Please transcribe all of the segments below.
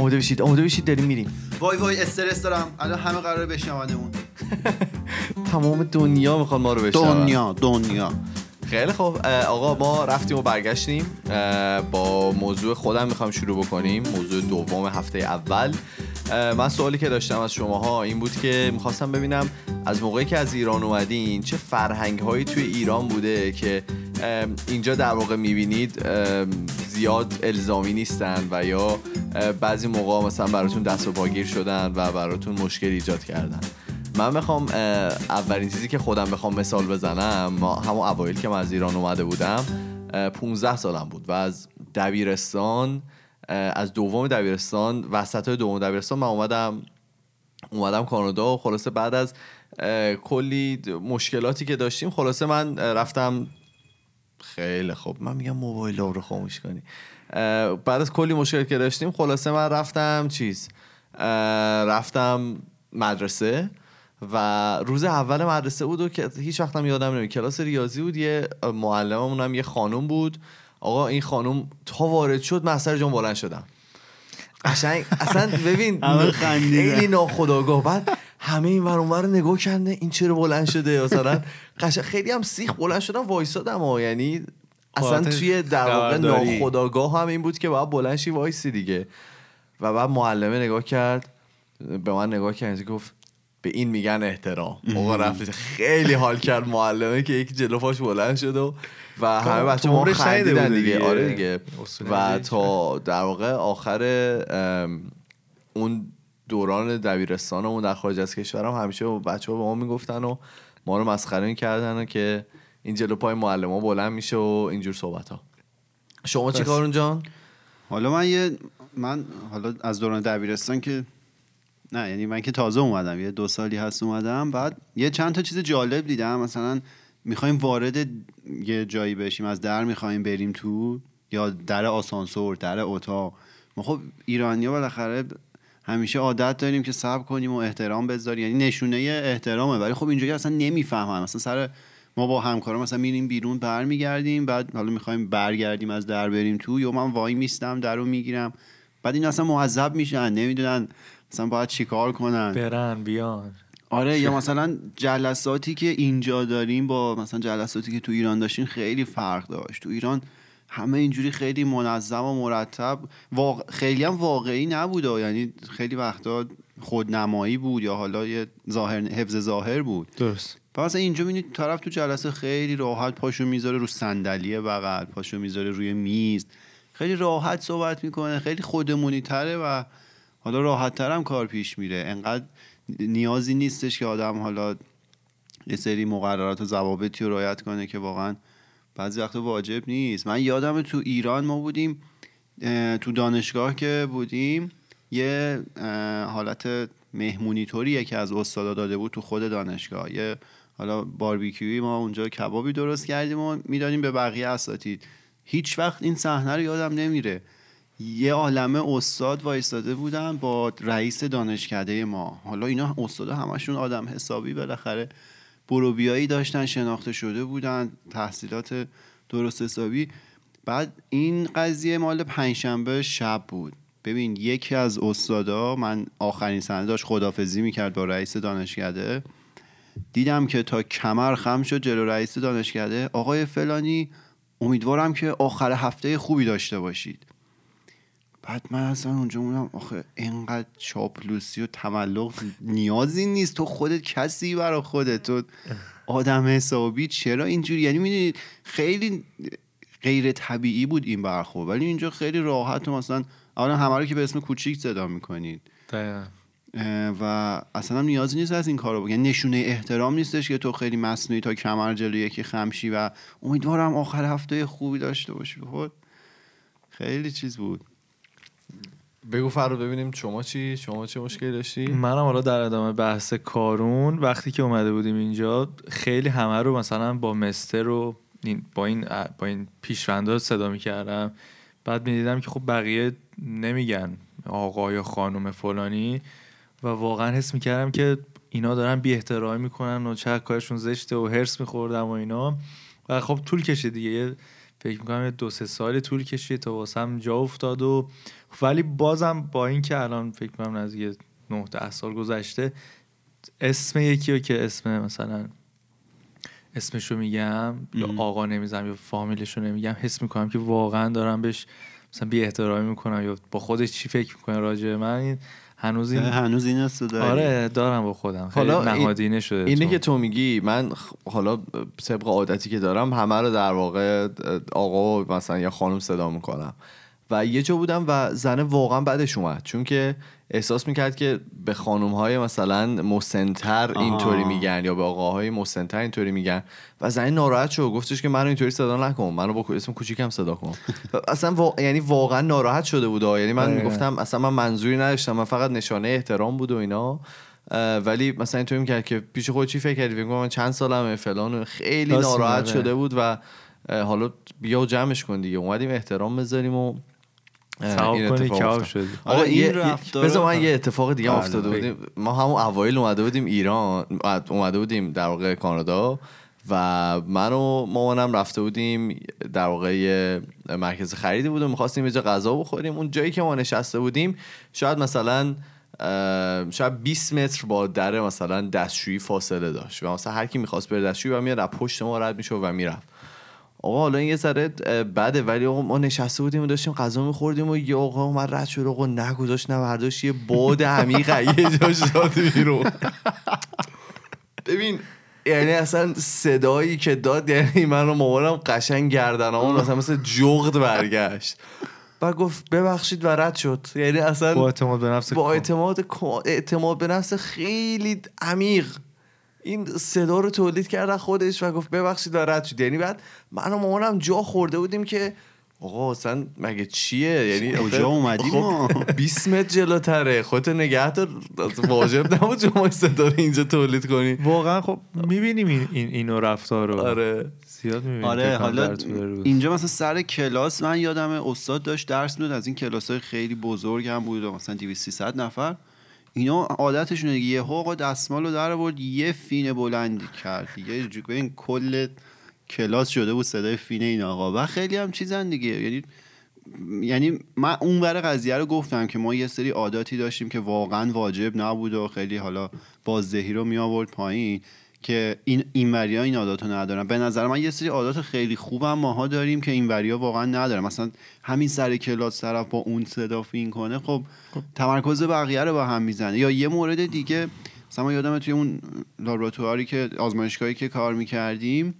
آماده بشید آماده بشید داریم میریم. وای وای استرس دارم. الان همه قراره بشنوندمون تمام دنیا می‌خواد ما رو بشنون دنیا دنیا. خیلی خوب. اه، آقا ما رفتیم و برگشتیم. با موضوع خودم می‌خوام شروع بکنیم. موضوع دوم هفته اول. من سوالی که داشتم از شماها این بود که می‌خواستم ببینم از موقعی که از ایران اومدین چه فرهنگ هایی توی ایران بوده که اینجا در واقع می‌بینید زیاد الزامی نیستن و یا بعضی موقع مثلا براتون دست و پاگیر شدن و براتون مشکل ایجاد کردن. من اه، اولین چیزی که خودم بخوام مثال بزنم همون اوایل که من از ایران اومده بودم اه، 15 سالم بود و از دبیرستان از دوم دبیرستان وسط های دوم دبیرستان من اومدم اومدم کانادا و خلاصه بعد از کلی مشکلاتی که داشتیم خلاصه من رفتم خیلی خوب. من میگم موبایل رو خاموش کنی. بعد از کلی مشکل که داشتیم خلاصه من رفتم چیز؟ رفتم مدرسه و روز اول مدرسه بود و که هیچ وقتم یادم نمیاد. کلاس ریاضی بود یه معلممون هم یه خانم بود. آقا این خانم تا وارد شد من سر جام بلند شدم. قشنگ. اصلا ببین. خیلی ناخداگاه بعد همه این ور اونور نگاه کرده این چرا بلند شده؟ مثلا قشنگ خیلی هم سیخ بلند شدم وایسادم و یعنی اصلا حالت توی در واقع. ناخداگاه هم این بود که باید بلند شی وایسی دیگه. و بعد معلمه نگاه کرد به من نگاه کرد گفت به این میگن احترام. موقع رفت خیلی حال کرد معلمه که یکی جلو پاش بلند شد و و همه بچه ما خندیدن دیگه. دیگه. آره دیگه. و. تا در واقع آخر اون دوران دبیرستانمون در خارج از کشورم همیشه بچه ها به ما می‌گفتن و ما رو مسخره می‌کردن و که این جلو پای معلم ها بلند میشه و اینجور صحبت ها شما چی. کارون جان؟ حالا من یه من حالا از دوران دبیرستان که نه یعنی من که تازه اومدم یه دو سالی هست اومدم بعد یه چند تا چیز جالب دیدم مثلا می‌خوایم وارد یه جایی بشیم از در می‌خوایم بریم تو یا در آسانسور در اتاق ما خب ایرانیا بالاخره همیشه عادت داریم که صبر کنیم و احترام بذاریم. یعنی نشونه احترامه. ولی خب اینجوری اصلا نمی‌فهمن مثلا سر ما با همکارا مثلا میریم بیرون برمیگردیم بعد حالا می‌خوایم برگردیم از در بریم تو یا من وای میستم در رو می‌گیرم. بعد این اصلا معذب میشن نمی‌دونن مثلا باید چیکار کنن. برن بیان. آره یا مثلا جلساتی که اینجا داریم با مثلا جلساتی که تو ایران داشتیم خیلی فرق داشت. تو ایران همه اینجوری خیلی منظم و مرتب. واق... خیلی هم واقعی نبود یعنی خیلی وقتا خودنمایی بود یا حالا یه ظاهر حفظ ظاهر بود. درست. پس اینجا می‌بینید طرف تو جلسه خیلی راحت پاشو می‌ذاره رو صندلی بغل پاشو می‌ذاره روی میز. خیلی راحت صحبت می‌کنه خیلی خودمونی تره و حالا راحت تر هم کار پیش میره. انقدر نیازی نیستش که آدم حالا یه سری مقررات و ضوابطی رو رعایت کنه که واقعا بعضی وقتا واجب نیست. من یادم تو ایران ما بودیم تو دانشگاه که بودیم یه حالت مهمونی طوریه که از استادا داده بود تو خود دانشگاه. یه حالا باربیکیوی ما اونجا کبابی درست کردیم و می‌دادیم به بقیه اساتید. هیچ وقت این صحنه رو یادم نمیره. یه عالمه استاد وایستاده بودن با رئیس دانشکده ما. حالا اینا استادا همشون آدم حسابی بالاخره. بروبیایی داشتن شناخته شده بودن تحصیلات درست حسابی. بعد این قضیه مال پنجشنبه شب بود. ببین یکی از استادا من آخرین سنه داشت خدافزی می‌کرد با رئیس دانشکده. دیدم که تا کمر خم شد جلو رئیس دانشکده. آقای فلانی امیدوارم که آخر هفته خوبی داشته باشید. بعد من اصلا اونجا موندم آخه اینقدر چاپلوسی و تملق نیازی نیست. تو خودت کسی برا خودت. تو آدم حسابی چرا اینجوری؟ یعنی می‌دونید خیلی غیر طبیعی بود این برخورد. ولی اینجا خیلی راحت و مثلا اولا همه رو که به اسم کوچیک صدا می‌کنید. و اصلا هم نیازی نیست از این کارو بکنی. یعنی نشونه احترام نیستش که تو خیلی مصنوعی تا کمر جلوی یکی خمشی و امیدوارم آخر هفته خوبی داشته باشی. خود خیلی چیز بود. بگو فرو ببینیم شما چی؟ شما چه مشکلی داشتی؟ منم حالا در ادامه بحث کارون وقتی که اومده بودیم اینجا خیلی همه رو مثلا با مستر و با این با این پیشوندا صدا می‌کردم. بعد می‌دیدم که خب بقیه نمیگن آقا یا خانم فلانی. و واقعا حس می‌کردم که اینا دارن بی احترامی می‌کنن و چه کارشون زشته و هرس میخوردم و اینا. و خب طول کشید دیگه. فکر می‌کنم یه دو سه سال طول کشید تا واسم جا افتاد و ولی بازم با اینکه الان فکر می‌کنم نزدیک 9 10 سال گذشته اسم یکی رو که اسم مثلا اسمشو میگم یا آقا نمی‌زنم یا فامیلشو نمیگم حس می‌کنم که واقعا دارم بهش مثلا بی احترامی می‌کنم یا با خودش چی فکر می‌کنه راجع به من این هنوز این هنوز این است داری. آره دارم با خودم. خیلی حالا این- نهادینه شده اینه تو. که تو میگی من خ- حالا طبق عادتی که دارم همه رو در واقع آقا و مثلا یا خانم صدا می‌کنم. و یه جا بودم و زنه واقعا بعدش اومد. چون که احساس می‌کرد که به خانوم های مثلا مسنتر. اینطوری میگن یا به آقاهای مسنتر اینطوری میگن. و زنه ناراحت شد. گفتش که منو اینطوری صدا نکن. منو با اسم کوچیکم صدا کن. اصلا وا... یعنی واقعا ناراحت شده بود یعنی من آره. می‌گفتم اصلا من منظوری نداشتم. من فقط نشانه احترام بود و اینا. ولی مثلا اینطوری می‌کرد که پیش خود چی فکر کردی؟ فکر من چند سالمه فلان خیلی ناراحت میگه. شده بود و حالا بیا و جمعش کن دیگه. اومدیم احترام بذاریم و ثواب این کنی افتاد. شدی آقا آره، این یه- رفتارا- بذار من یه اتفاق دیگه بله، افتاده. بودیم ما همون اوایل اومده بودیم ایران اومده بودیم در واقع کانادا و من و مامانم رفته بودیم در واقع یه مرکز خریدی بود و می‌خواستیم یه جا غذا بخوریم اون جایی که ما نشسته بودیم شاید مثلا شاید 20 متر با در مثلا دستشویی فاصله داشت و مثلا هر کی می‌خواست بره دستشویی و میاد از پشت ما رد میشه و می‌رفت آقا حالا این یه ذره بده ولی آقا ما نشسته بودیم و داشتیم غذا میخوردیم و یه آقا اومد رد شد آقا نگذاشت نه برداشت یه باد عمیق یه جاش داد بیرون. ببین یعنی اصلا صدایی که داد یعنی من و مامانم قشنگ گردن مثلا مثل جغد برگشت. و گفت ببخشید و رد شد. یعنی اصلا با اعتماد به نفس با. اعتماد اعتماد به نفس خیلی عمیق. این صدا رو تولید کرد خودش و گفت ببخشید و رد شد. یعنی بعد من و مامانم جا خورده بودیم که آقا اصلا مگه چیه؟ یعنی کجا آخه- اومدیم ما؟ خب 20 متر جلوتره. خودت نگه دار. واجب نبود شما صدا رو اینجا تولید کنی. واقعا خب می‌بینیم این, این اینو رفتار رو. آره. زیاد می‌بینیم آره حالا اینجا مثلا سر کلاس من یادم استاد داشت درس می‌داد. از این کلاس های خیلی بزرگ هم بود مثلا 200 300 نفر. اینا عادتشونه دیگه. یه آقا دستمال رو در آورد یه فین بلندی کرد دیگه. ببین کل کلاس شده بود صدای فین این آقا. و خیلی هم چیزن دیگه. یعنی یعنی من اون بر قضیه رو گفتم که ما یه سری عاداتی داشتیم که واقعا واجب نبود و خیلی حالا بازدهی رو می آورد پایین. که این این وریا این عادات رو ندارن. به نظر من یه سری عادات خیلی خوبم ماها داریم که این وریا واقعا ندارن. مثلا همین سر کلاس طرف با اون صدا فین کنه خب. تمرکز بقیه رو با هم می‌زنه. یا یه مورد دیگه مثلا من یادمه توی اون لابراتواری که آزمایشگاهی که کار می‌کردیم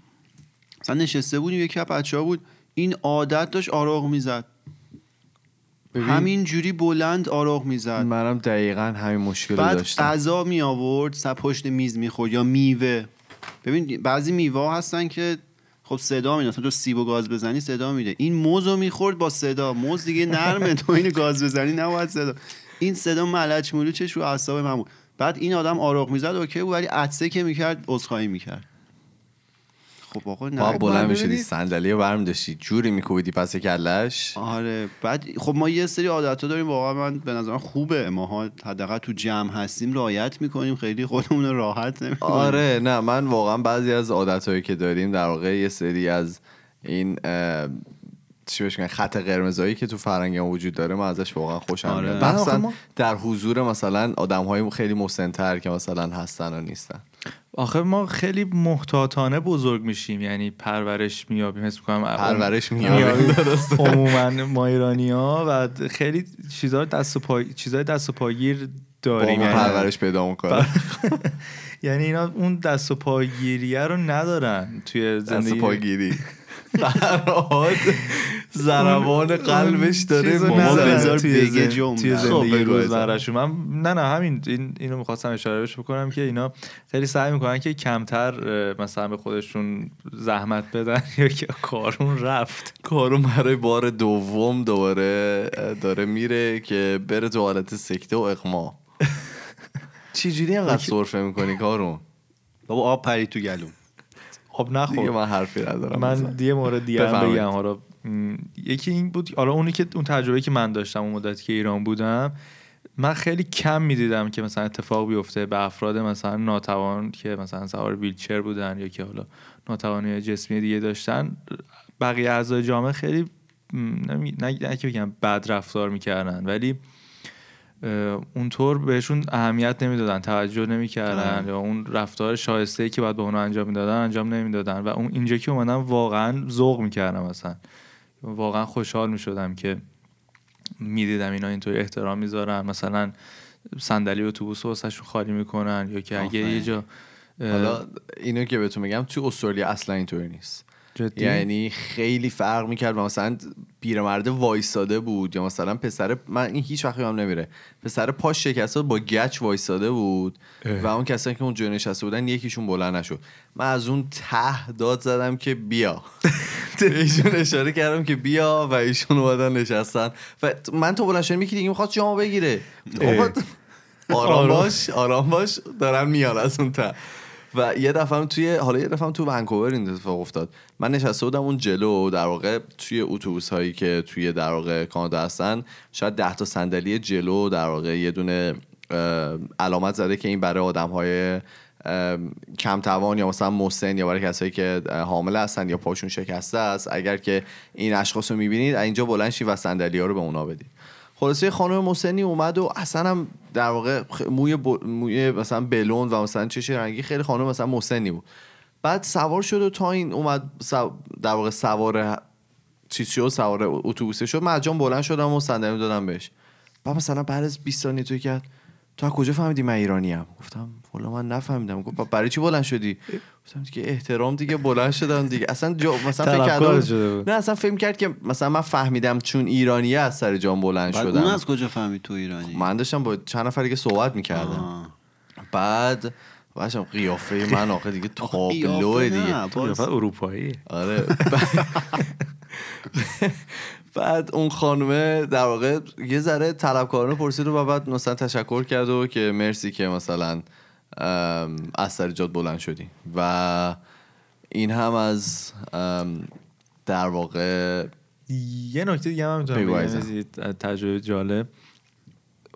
مثلا نشسته بودیم یکی از بچه‌ها بود این عادت داشت آراغ می‌زد. همین جوری بلند آراغ می‌زد. منم دقیقا همین مشکل بعد داشتم. غذا می آورد سر پشت میز می‌خورد یا میوه. ببین بعضی میوه هستن که خب صدا میده تو سیب و گاز بزنی صدا میده. این موز رو می‌خورد با صدا. موز دیگه نرمه تو این گاز بزنی نباید صدا. این صدا ملچ ملوچش رو اعصاب من بود. بعد این آدم آراغ می‌زد اوکی بود ولی عطسه که می‌کرد عذرخواهی می‌کرد. خب آقا با نه. بلند ببینید. می‌شدی صندلی رو برمی داشتی جوری میکوبیدی پس کلش؟ آره بعد خب ما یه سری عادت داریم. واقعا من به نظرم خوبه. ماها حداقل تو جمع هستیم رعایت می‌کنیم. خیلی خودمون رو راحت نمی‌کنیم. آره نه من واقعا بعضی از عادتهایی که داریم در واقع یه سری از این چی بهش میگن خط قرمزایی که تو فرهنگ ما وجود داره من ازش واقعا خوشم آره. میاد. ما- در حضور مثلا آدم های خیلی مسنتر که مثلا هستن و نیستن. آخه ما خیلی محتاطانه بزرگ میشیم. یعنی پرورش میابیم حس می‌کنم پرورش میابیم. عموما ما ایرانی ها و خیلی چیزا دست و پای چیزای دست و پاگیر داریم. یعنی, پرورش پیدا می‌کنه. یعنی اینا اون دست و پاگیریه رو ندارن توی دست زندگی پاگیری فرهاد. زربان قلبش داره بابا ندارن بذار توی بگه. توی خب زندگی روزمرهشون من نه نه همین این اینو می‌خواستم اشاره بهش بکنم که اینا خیلی سعی می‌کنن که کمتر مثلا به خودشون زحمت بدن یا که کارون رفت. کارون برای بار دوم دوباره داره میره که بره تو حالت سکته و اقما. چجوری اینقدر سرفه می‌کنی کارون؟ بابا آب پرید تو گلوم. آب دیگه نخور من حرفی ندارم من بزن. یه مورد دیگه هم. بگم حالا یکی این بود حالا اونی که اون تجربه که من داشتم اون مدتی که ایران بودم من خیلی کم می‌دیدم که مثلا اتفاق بیفته به افراد مثلا ناتوان که مثلا سوار ویلچر بودن یا که حالا ناتوانی جسمی دیگه داشتن بقیه اعضای جامعه خیلی نه نه که بگم بد رفتار می‌کردن ولی اونطور بهشون اهمیت نمی‌دادن توجه نمی‌کردن یا اون رفتار شایسته که باید به اونا انجام می‌دادن انجام نمی‌دادن. و اون اینجا که اومدم واقعا ذوق می‌کردم مثلا واقعا خوشحال می‌شدم که می‌دیدم اینا اینطوری احترام می‌ذارن. مثلا صندلی اتوبوس واسهشون خالی می‌کنن یا که اگه. یه جا حالا اینو که بهتون میگم تو استرالیا اصلا اینطوری نیست. جدی؟ یعنی خیلی فرق می‌کرد و مثلا پیرمرد وایساده بود یا مثلا پسر من این هیچ وقتی هم نمیره. پسر پاش شکسته با گچ وایساده بود اه. و اون کسایی که اونجا نشسته بودن یکیشون بلند نشد. من از اون ته داد زدم که بیا. ایشون اشاره کردم که بیا و ایشون اومدن نشستن. و من تو بلند شدم یکی دیگه می‌خواد جامو بگیره. آرام. باش آرام باش دارن میان از اون ته. و یه دفعه هم توی حالا یه دفعه تو ونکوور این اتفاق افتاد. من نشسته بودم اون جلو در واقع توی اتوبوس هایی که توی در واقع کانادا هستن شاید ده تا صندلی جلو در واقع یه دونه علامت زده که این برای آدم های کم توان یا مثلا مسن یا برای کسایی که حامل هستن یا پاشون شکسته است اگر که این اشخاص رو می‌بینید اینجا بلند و صندلی ها رو به اونا بدید. خلاصه خانم مسنی اومد و اصلا هم در واقع موی, ب- موی مثلا بلوند و مثلا چش رنگی خیلی خانم مثلا مسنی بود. بعد سوار شد و تا این اومد سو- در واقع سوار چیز سوار اتوبوسه شد. من بلند شدم و صندلی دادم بهش. بعد مثلا بعد از 20 ثانیه توی کرد. تو کجا فهمیدی من ایرانی ام گفتم والا من نفهمیدم. گفت برای چی بلند شدی؟ گفتم دیگه احترام دیگه بلند شدم دیگه. اصلا جا مثلا فکر طلبکار کرد شده بود. نه اصلا فکر کرد که مثلا من فهمیدم چون ایرانیه از سر جام بلند بعد شدم. اون از کجا فهمید تو ایرانی؟ من داشتم با چند نفر دیگه صحبت می‌کردم. آه. بعد باشم قیافه من آخه دیگه تابلوه قیافه دیگه. قیافت اروپایی. آره. بعد اون خانومه در واقع یه ذره طلبکارانه پرسید و بعد مثلا تشکر کرد و که مرسی که مثلا از سر جاد بلند شدی. و این هم از در واقع یه نکته دیگه هم تجربه جالب.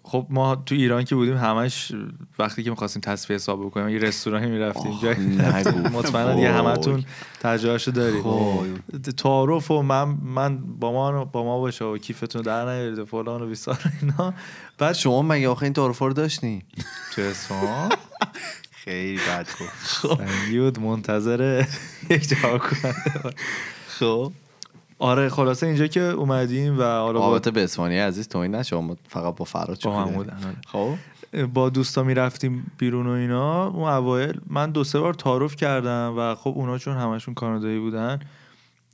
خب ما تو ایران که بودیم همش وقتی که می‌خواستیم تصفیه حساب بکنیم یه رستورانی می‌رفتیم جای. مطمئنا دیگه. همتون تجربهشو دارید وای. تعارف و من من با ما با ما باشه و کیفتون در نیارید و فلان و بیسار اینا بعد شما مگه آخه این تعارفا رو داشتی تو اصفهان خیلی بد بود منتظر یک جواب کننده. خب آره خلاصه اینجا که اومدیم و حالا با, به اسپانیا عزیز تو این فقط با فراد داریم. آره. خب با دوستا می‌رفتیم بیرون و اینا اون اوایل من دو سه بار تعارف کردم و خب اونا چون همشون کانادایی بودن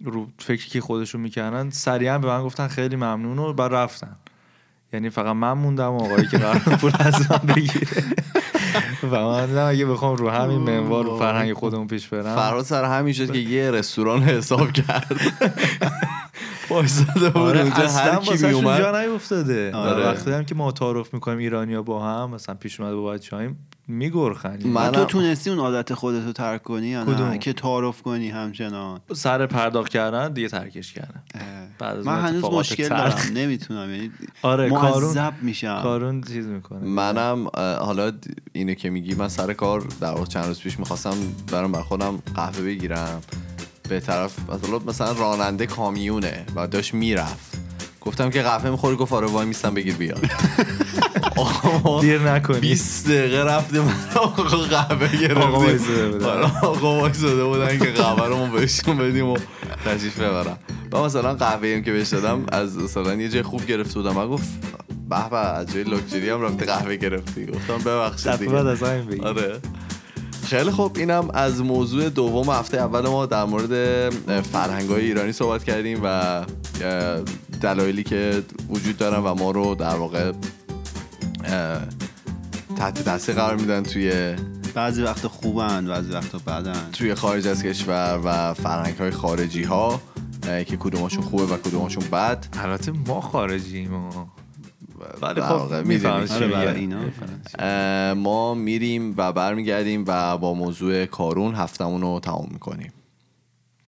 رو فکری که خودشون می‌کردن سریعا به من گفتن خیلی ممنون و بعد رفتن یعنی فقط من موندم و آقایی که قرار پول از من بگیره و من اگه بخوام رو همین منوال و فرهنگ خودمون پیش برم. فرهاد سر همین شد که یه رستوران حساب کرد. وایساده بود آره اونجا اصلا هر کی می اومد جا نیفتاده. آره. وقتی هم که ما تعارف می‌کنیم ایرانیا با هم مثلا پیش اومده با بچه‌هایم میگرخن من- تو تونستی اون عادت خودتو ترک کنی یا کدوم؟ نه که تعارف کنی همچنان. سر پرداخت کردن دیگه ترکش کردن. من هنوز مشکل. دارم نمی‌تونم یعنی آره کارون میشم. کارون چیز می‌کنه. منم حالا اینو که میگی من سر کار در واقع چند روز پیش می‌خواستم برام بر خودم قهوه بگیرم. به طرف مثلا مثلا راننده کامیونه و داشت می‌رفت. گفتم که قهوه می‌خوری گفت آره وای میستم بگیر بیاد. دیر نکنی. 20 دقیقه رفتیم آقا قهوه گرفتیم. آقا وایساده بودن. که قهوه رو بهشون بدیم و تشریف ببرم و مثلا قهوه ایم که بهش دادم از مثلا یه جای خوب گرفته بودم. من گفت به به از جای لاکچری هم رفته قهوه گرفتی. گفتم ببخشید دیگه. از همین آره. خیلی خوب. اینم از موضوع دوم هفته اول ما در مورد فرهنگ های ایرانی صحبت کردیم و دلایلی که وجود دارن و ما رو در واقع تحت تاثیر قرار میدن توی بعضی وقت خوبن بعضی وقت بدن. توی خارج از کشور و فرهنگ های خارجی ها که کدوماشون خوبه و کدوماشون بد. البته ما خارجیم ولی در خب آره. برای اینا اه، ما میریم و برمیگردیم و با موضوع کارون هفتمون رو تمام می‌کنیم.